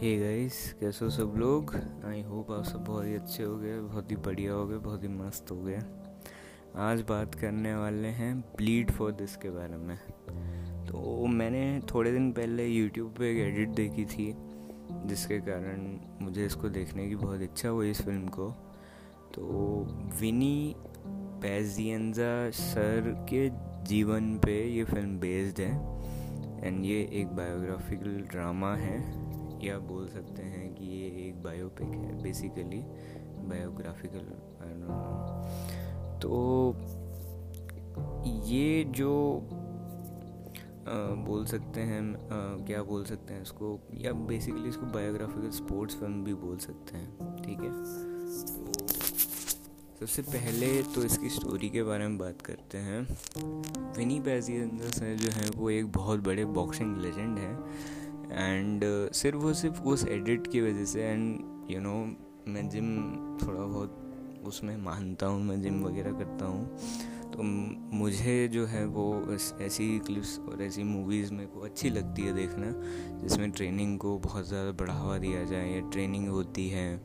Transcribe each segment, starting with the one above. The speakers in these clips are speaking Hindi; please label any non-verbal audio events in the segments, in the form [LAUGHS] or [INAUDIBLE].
हे गाइस कैसे हो सब लोग? आई होप आप सब बहुत ही अच्छे हो गए, बहुत ही बढ़िया हो गए, बहुत ही मस्त हो गए। आज बात करने वाले हैं ब्लीड फॉर दिस के बारे में। तो मैंने थोड़े दिन पहले यूट्यूब पे एक एडिट देखी थी, जिसके कारण मुझे इसको देखने की बहुत इच्छा हुई इस फ़िल्म को। तो विनी पैजियंजा सर के जीवन पे ये फ़िल्म बेस्ड है एंड ये एक बायोग्राफिकल ड्रामा है। या बोल सकते हैं कि ये एक बायोपिक है बेसिकली बायोग्राफिकल तो ये जो आ, बोल सकते हैं आ, क्या बोल सकते हैं इसको या बेसिकली इसको बायोग्राफिकल स्पोर्ट्स फ़िल्म भी बोल सकते हैं ठीक है? तो सबसे पहले तो इसकी स्टोरी के बारे में बात करते हैं। विनी पैजियंदर सर जो है वो एक बहुत बड़े बॉक्सिंग लेजेंड है। एंड uh, सिर्फ़ वो सिर्फ़ उस एडिट की वजह से एंड यू नो मैं जिम थोड़ा बहुत उसमें मानता हूँ मैं जिम वगैरह करता हूँ। तो मुझे जो है वो ऐसी क्लिप्स और ऐसी मूवीज़ मेरे को अच्छी लगती है देखना जिसमें ट्रेनिंग को बहुत ज़्यादा बढ़ावा दिया जाए या ट्रेनिंग होती है।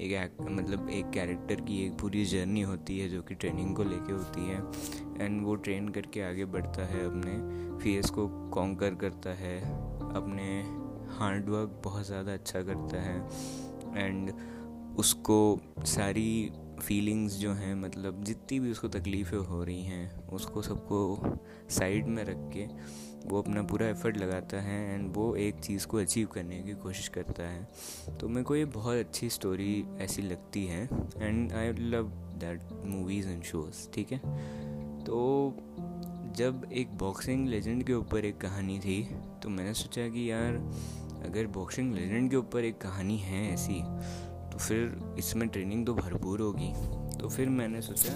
एक एक्ट मतलब एक कैरेक्टर की एक पूरी जर्नी होती है जो कि ट्रेनिंग को लेके होती है. एंड वो ट्रेन करके आगे बढ़ता है अपने फेस को कॉन्कर करता है. अपने हार्डवर्क बहुत ज़्यादा अच्छा करता है. एंड उसको सारी फीलिंग्स जो हैं मतलब जितनी भी उसको तकलीफ़ें हो रही हैं, उसको सबको साइड में रख के वो अपना पूरा एफर्ट लगाता है एंड वो एक चीज़ को अचीव करने की कोशिश करता है। तो मेरे को ये बहुत अच्छी स्टोरी ऐसी लगती है and I love that movies and shows ठीक है? तो जब एक बॉक्सिंग लेजेंड के ऊपर एक कहानी थी तो मैंने सोचा कि यार, अगर बॉक्सिंग लेजेंड के ऊपर एक कहानी है ऐसी तो फिर इसमें ट्रेनिंग तो भरपूर होगी। तो फिर मैंने सोचा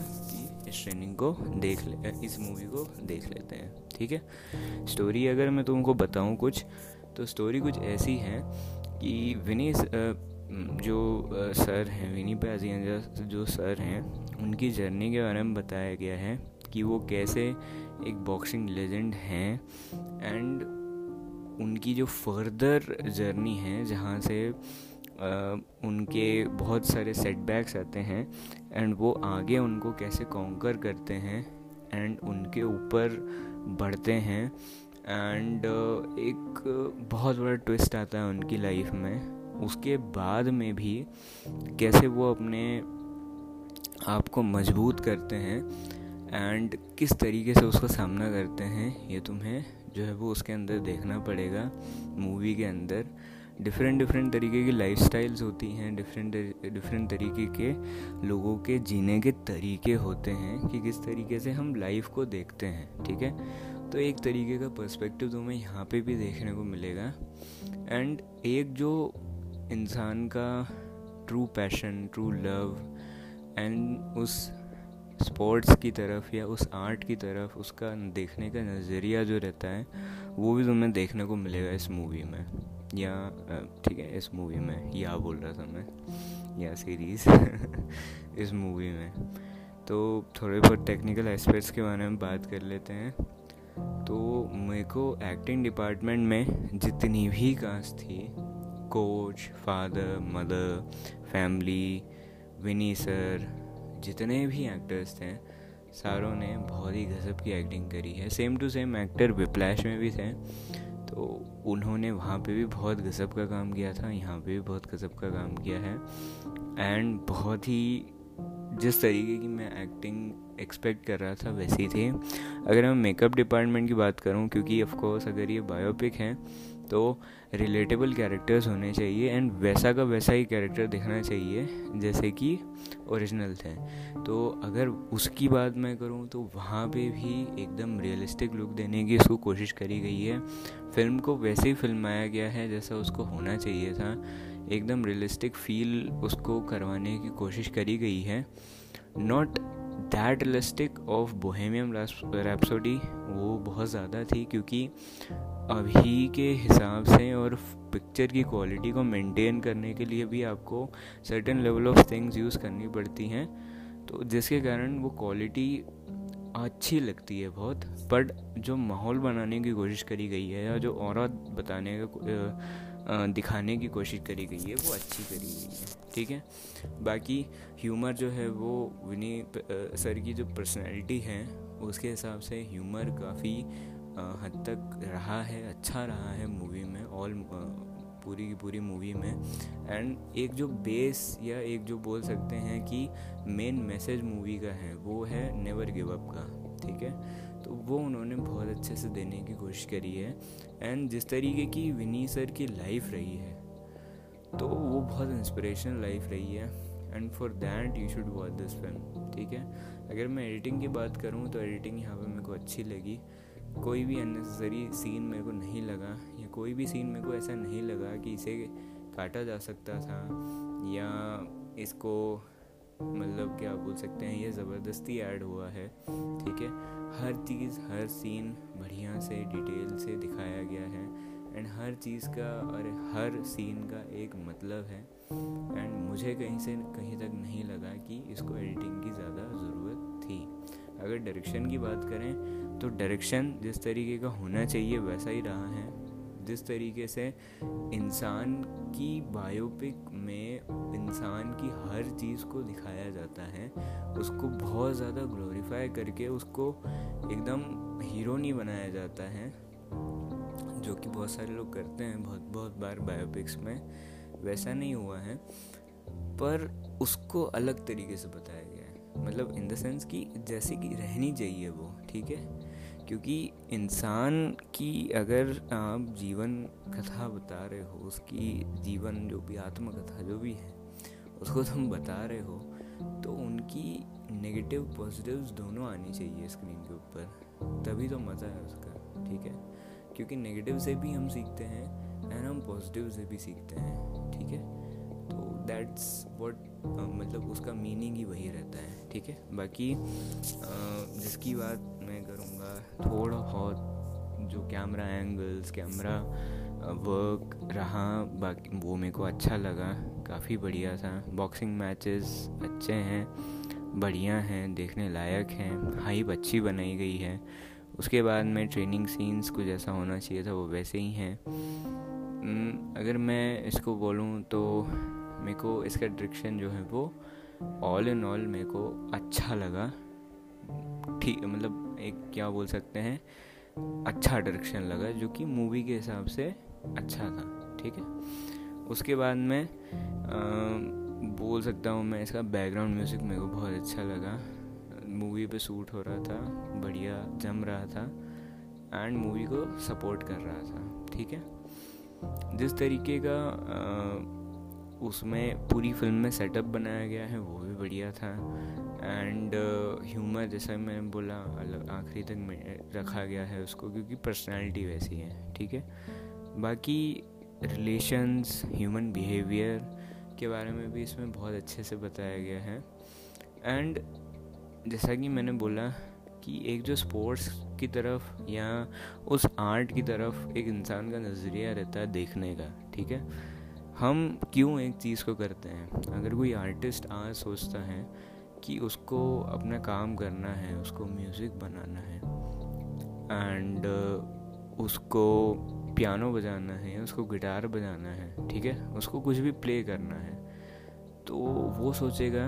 इस ट्रेनिंग को देख ले इस मूवी को देख लेते हैं, ठीक है? स्टोरी अगर मैं तुमको बताऊँ कुछ तो स्टोरी कुछ ऐसी है कि विनी जो सर हैं विनी पे जो सर हैं, उनकी जर्नी के बारे में बताया गया है कि वो कैसे एक बॉक्सिंग लेजेंड हैं एंड उनकी जो फर्दर जर्नी है, जहाँ से उनके बहुत सारे सेटबैक्स आते हैं एंड वो आगे उनको कैसे कॉन्कर करते हैं एंड उनके ऊपर बढ़ते हैं एंड एक बहुत बड़ा ट्विस्ट आता है उनकी लाइफ में। उसके बाद में भी कैसे वो अपने आप को मज़बूत करते हैं एंड किस तरीके से उसका सामना करते हैं, ये तुम्हें जो है वो उसके अंदर देखना पड़ेगा मूवी के अंदर। डिफरेंट डिफरेंट तरीके की लाइफ होती हैं डिफरेंट डिफरेंट तरीके के लोगों के जीने के तरीके होते हैं कि किस तरीके से हम लाइफ को देखते हैं, ठीक है? तो एक तरीके का पर्सपेक्टिव तुम्हें यहाँ पे भी देखने को मिलेगा। एंड एक जो इंसान का true passion true love and उस स्पोर्ट्स की तरफ़ या उस आर्ट की तरफ़ उसका देखने का नज़रिया जो रहता है, वो भी तुम्हें देखने को मिलेगा इस मूवी में। या ठीक है, इस मूवी में, या बोल रहा था मैं, या सीरीज़ [LAUGHS] इस मूवी में। तो थोड़े बहुत टेक्निकल एस्पेक्ट्स के बारे में बात कर लेते हैं। तो मेरे को एक्टिंग डिपार्टमेंट में जितनी भी कास्ट थी coach father mother family Vinny sir जितने भी एक्टर्स थे, सारों ने बहुत ही गजब की एक्टिंग करी है। Same to same actor Whiplash में भी थे। तो उन्होंने वहाँ पे भी बहुत गजब का काम किया था, यहाँ पे भी बहुत गजब का काम किया है। एंड बहुत ही, जिस तरीके की मैं एक्टिंग एक्सपेक्ट कर रहा था, वैसी थी। अगर मैं मेकअप डिपार्टमेंट की बात करूँ, क्योंकि ऑफकोर्स अगर ये बायोपिक है तो रिलेटेबल कैरेक्टर्स होने चाहिए एंड वैसा का वैसा ही कैरेक्टर दिखना चाहिए, जैसे कि ओरिजिनल थे। तो अगर उसकी बात मैं करूँ तो वहाँ पे भी एकदम रियलिस्टिक लुक देने की उसको कोशिश करी गई है। फ़िल्म को वैसे ही फिल्माया गया है जैसा उसको होना चाहिए था। एकदम रियलिस्टिक फील उसको करवाने की कोशिश करी गई है। Not that realistic of Bohemian Rhapsody वो बहुत ज़्यादा थी, क्योंकि अभी के हिसाब से और पिक्चर की क्वालिटी को मेंटेन करने के लिए भी आपको certain level of things use करनी पड़ती हैं। तो जिसके कारण वो क्वालिटी अच्छी लगती है बहुत बट जो माहौल बनाने की कोशिश करी गई है या जो और बताने का दिखाने की कोशिश करी गई है, वो अच्छी करी गई है, ठीक है? बाकी ह्यूमर जो है वो विनी सर की जो पर्सनैलिटी है, उसके हिसाब से ह्यूमर काफ़ी हद तक रहा है अच्छा रहा है मूवी में ऑल पूरी की पूरी मूवी में। एंड एक जो बेस या एक जो बोल सकते हैं कि मेन मैसेज मूवी का है, वो है नेवर गिव अप का, ठीक है? तो वो उन्होंने बहुत अच्छे से देने की कोशिश करी है। एंड जिस तरीके की विनी सर की लाइफ रही है तो वो बहुत इंस्पिरेशनल लाइफ रही है। And for that you should watch this film ठीक है? अगर मैं एडिटिंग की बात करूँ तो एडिटिंग यहाँ पे मेरे को अच्छी लगी। कोई भी अननेसेसरी सीन मेरे को नहीं लगा, या कोई भी सीन मेरे को ऐसा नहीं लगा कि इसे काटा जा सकता था, या इसको मतलब क्या बोल सकते हैं, ये ज़बरदस्ती ऐड हुआ है, ठीक है? हर चीज़, हर सीन बढ़िया से डिटेल से दिखाया गया है एंड हर चीज़ का और हर सीन का एक मतलब है एंड मुझे कहीं से कहीं तक नहीं लगा कि इसको एडिटिंग की ज़्यादा ज़रूरत थी। अगर डायरेक्शन की बात करें तो डायरेक्शन जिस तरीके का होना चाहिए वैसा ही रहा है। जिस तरीके से इंसान की बायोपिक में इंसान की हर चीज़ को दिखाया जाता है, उसको बहुत ज़्यादा ग्लोरीफाई करके उसको एकदम हीरो नहीं बनाया जाता है, जो कि बहुत सारे लोग करते हैं बहुत बहुत बार बायोपिक्स में। वैसा नहीं हुआ है, पर उसको अलग तरीके से बताया गया है। मतलब इन द सेंस कि जैसे कि रहनी चाहिए वो, ठीक है? क्योंकि इंसान की अगर आप जीवन कथा बता रहे हो, उसकी जीवन जो भी आत्मकथा जो भी है, उसको तुम बता रहे हो तो उनकी नेगेटिव पॉजिटिव्स दोनों आनी चाहिए स्क्रीन के ऊपर। तभी तो मज़ा है उसका, ठीक है? क्योंकि नेगेटिव से भी हम सीखते हैं एंड हम पॉजिटिव से भी सीखते हैं, ठीक है? तो दैट्स व्हाट मतलब उसका मीनिंग ही वही रहता है। ठीक है? बाकी जिसकी बात मैं करूँगा, थोड़ा बहुत जो कैमरा एंगल्स कैमरा वर्क रहा, बाकी वो मेरे को अच्छा लगा। काफ़ी बढ़िया था। बॉक्सिंग मैचेस अच्छे हैं, बढ़िया हैं, देखने लायक हैं हाइप अच्छी बनाई गई है। उसके बाद में ट्रेनिंग सीन्स को जैसा होना चाहिए था, वो वैसे ही हैं। अगर मैं इसको बोलूँ तो मेरे को इसका डायरेक्शन जो है वो ऑल इन ऑल मेरे को अच्छा लगा। ठीक मतलब एक क्या बोल सकते हैं अच्छा डायरेक्शन लगा जो कि मूवी के हिसाब से अच्छा था ठीक है? उसके बाद में आ, बोल सकता हूँ मैं इसका बैकग्राउंड म्यूज़िक मेरे को बहुत अच्छा लगा। मूवी पे सूट हो रहा था बढ़िया जम रहा था एंड मूवी को सपोर्ट कर रहा था ठीक है? जिस तरीके का आ, उसमें पूरी फ़िल्म में सेटअप बनाया गया है वो भी बढ़िया था। एंड ह्यूमर uh, जैसा मैंने बोला अलग आखिरी तक में रखा गया है उसको क्योंकि पर्सनालिटी वैसी है ठीक है? बाकी रिलेशंस ह्यूमन बिहेवियर के बारे में भी इसमें बहुत अच्छे से बताया गया है। एंड जैसा कि मैंने बोला कि एक जो स्पोर्ट्स की तरफ़ या उस आर्ट की तरफ़ एक इंसान का नज़रिया रहता है देखने का ठीक है? हम क्यों एक चीज़ को करते हैं? अगर कोई आर्टिस्ट आज सोचता है कि उसको अपना काम करना है उसको म्यूज़िक बनाना है एंड uh, उसको पियानो बजाना है उसको गिटार बजाना है ठीक है? उसको कुछ भी प्ले करना है तो वो सोचेगा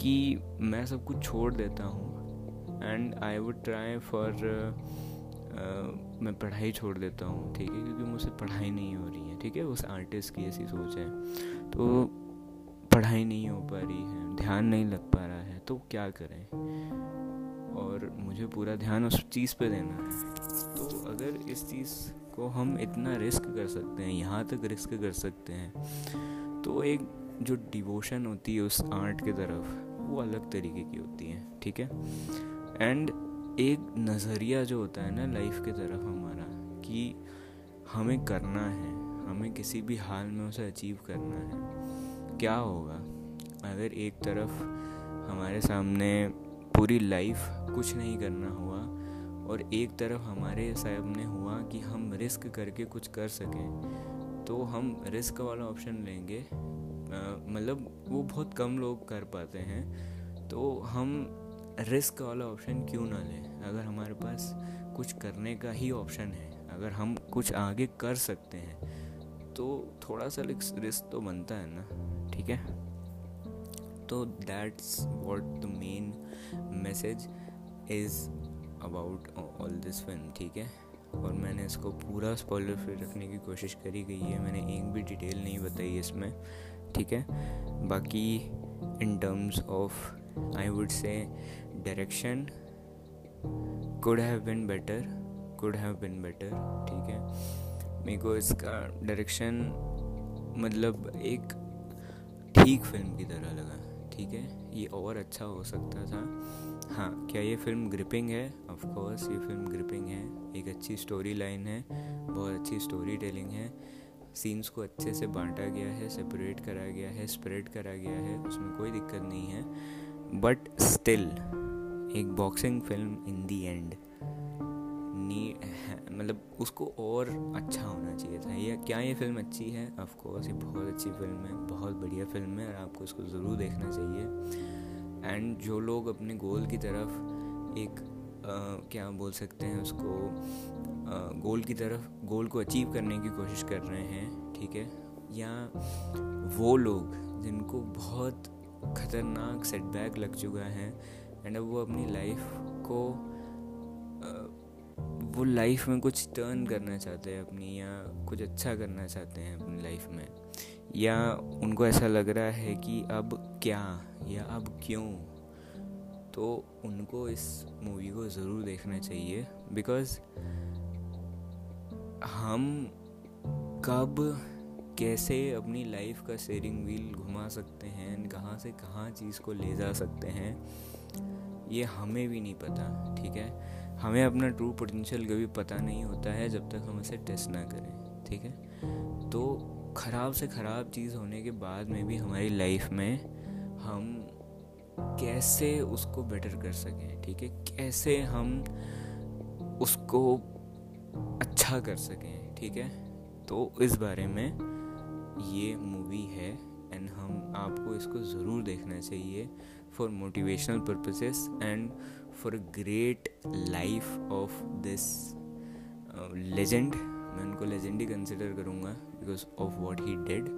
कि मैं सब कुछ छोड़ देता हूँ and I would try for मैं पढ़ाई छोड़ देता हूँ ठीक है? क्योंकि मुझसे पढ़ाई नहीं हो रही है। ठीक है, उस आर्टिस्ट की ऐसी सोच है। तो पढ़ाई नहीं हो पा रही है, ध्यान नहीं लग पा रहा है तो क्या करें? और मुझे पूरा ध्यान उस चीज़ पे देना है। तो अगर इस चीज़ को हम इतना रिस्क कर सकते हैं, यहाँ तक रिस्क कर सकते हैं तो एक जो डिवोशन होती है उस आर्ट की तरफ़, वो अलग तरीके की होती है, ठीक है? एंड एक नज़रिया जो होता है ना लाइफ की तरफ़ हमारा, कि हमें करना है हमें किसी भी हाल में उसे अचीव करना है। क्या होगा? अगर एक तरफ़ हमारे सामने पूरी लाइफ कुछ नहीं करना हुआ और एक तरफ़ हमारे सामने हुआ कि हम रिस्क करके कुछ कर सकें तो हम रिस्क वाला ऑप्शन लेंगे। मतलब वो बहुत कम लोग कर पाते हैं तो हम रिस्क वाला ऑप्शन क्यों ना लें? अगर हमारे पास कुछ करने का ही ऑप्शन है, अगर हम कुछ आगे कर सकते हैं तो थोड़ा सा रिस्क तो बनता है ना, ठीक है? तो that's what the main message is about all this film ठीक है? और मैंने इसको पूरा स्पॉइलर फ्री रखने की कोशिश करी गई है मैंने एक भी डिटेल नहीं बताई इसमें, ठीक है? बाकी in terms of I would say direction could have been better could have been better ठीक है? मेरे को इसका डायरेक्शन मतलब एक ठीक फ़िल्म की तरह लगा, ठीक है? ये और अच्छा हो सकता था। हाँ क्या ये फ़िल्म ग्रिपिंग है? ऑफ़ कोर्स ये फ़िल्म ग्रिपिंग है। एक अच्छी स्टोरी लाइन है, बहुत अच्छी स्टोरी टेलिंग है। सीन्स को अच्छे से बांटा गया है सेपरेट करा गया है स्प्रेड करा गया है, उसमें कोई दिक्कत नहीं है। बट स्टिल एक boxing film in the end नी मतलब उसको और अच्छा होना चाहिए था। ये क्या ये फ़िल्म अच्छी है? ऑफ़ कोर्स ये बहुत अच्छी फ़िल्म है बहुत बढ़िया फ़िल्म है और आपको इसको ज़रूर देखना चाहिए। एंड जो लोग अपने गोल की तरफ़ एक आ, क्या बोल सकते हैं उसको आ, गोल की तरफ़ गोल को अचीव करने की कोशिश कर रहे हैं ठीक है? या वो लोग जिनको बहुत ख़तरनाक सेटबैक लग चुका है एंड अब वो अपनी लाइफ वो लाइफ में कुछ टर्न करना चाहते हैं अपनी या कुछ अच्छा करना चाहते हैं अपनी लाइफ में? या उनको ऐसा लग रहा है कि अब क्या? या अब क्यों? तो उनको इस मूवी को ज़रूर देखना चाहिए बिकॉज़ हम कब, कैसे अपनी लाइफ का शेयरिंग व्हील घुमा सकते हैं, कहाँ से कहाँ चीज़ को ले जा सकते हैं, ये हमें भी नहीं पता, ठीक है? हमें अपना ट्रू पोटेंशियल कभी पता नहीं होता है जब तक हम इसे टेस्ट ना करें, ठीक है? तो ख़राब से ख़राब चीज़ होने के बाद में भी हमारी लाइफ में हम कैसे उसको बेटर कर सकें, ठीक है? कैसे हम उसको अच्छा कर सकें, ठीक है? तो इस बारे में ये मूवी है एंड हम आपको इसको ज़रूर देखना चाहिए for motivational purposes and for a great life of this legend मैं उनको लेजेंड ही कंसिडर करूँगा because of what he did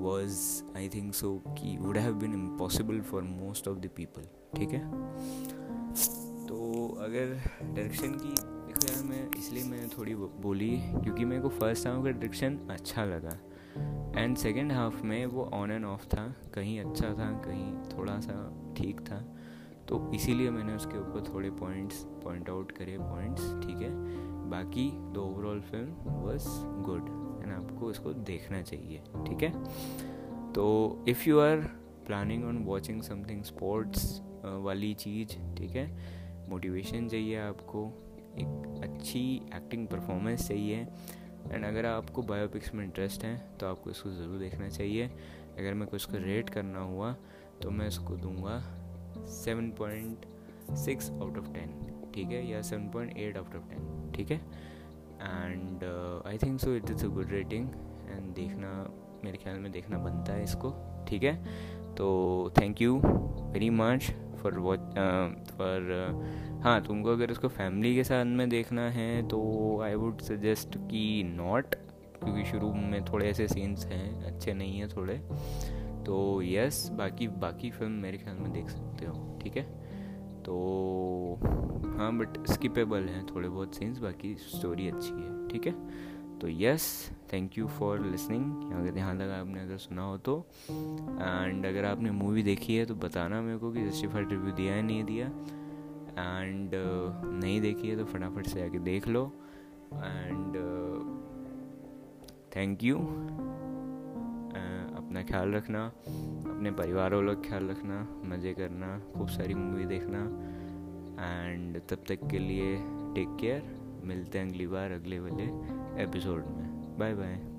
was I think so कि would have been impossible for most of the people ठीक है? तो अगर डायरेक्शन की, देखो यार मैं, इसलिए मैंने थोड़ी बोली क्योंकि मेरे को फ़र्स्ट टाइम का डायरेक्शन अच्छा लगा। एंड सेकेंड हाफ़ में वो ऑन एंड ऑफ़ था, कहीं अच्छा था, कहीं थोड़ा सा ठीक था। तो इसीलिए मैंने उसके ऊपर थोड़े पॉइंट्स पॉइंट आउट करे पॉइंट्स ठीक है? बाकी the overall film was good and आपको इसको देखना चाहिए, ठीक है? तो if you are planning on watching something sports वाली चीज़, ठीक है? मोटिवेशन चाहिए आपको, एक अच्छी एक्टिंग परफॉर्मेंस चाहिए एंड अगर आपको बायोपिक्स में इंटरेस्ट है तो आपको इसको ज़रूर देखना चाहिए। अगर मैं कुछ को रेट करना हुआ तो मैं इसको दूँगा seven point six out of ten ठीक है? या seven point eight out of ten ठीक है? And I think so it is a good rating and देखना, मेरे ख्याल में देखना बनता है इसको. ठीक है? तो thank you very much for watch for हाँ तुमको अगर इसको फैमिली के साथ में देखना है तो आई वुड सजेस्ट कि नॉट क्योंकि शुरू में थोड़े ऐसे सीन्स हैं, अच्छे नहीं हैं थोड़े. तो यस बाकी बाकी फ़िल्म मेरे ख्याल में देख सकते हो ठीक है? तो हाँ बट स्किपेबल हैं थोड़े बहुत सीन्स बाकी स्टोरी अच्छी है ठीक है? तो yes thank you for listening अगर यहाँ तक आपने अगर सुना हो तो। एंड अगर आपने मूवी देखी है तो बताना मेरे को कि जस्टिफाइड रिव्यू दिया है नहीं दिया। एंड uh, नहीं देखी है तो फटाफट से आके देख लो। एंड थैंक यू अपना ख्याल रखना, अपने परिवार वालों का ख्याल रखना, मज़े करना, खूब सारी मूवी देखना एंड तब तक के लिए टेक केयर मिलते हैं अगली बार, अगले वाले एपिसोड में. Bye bye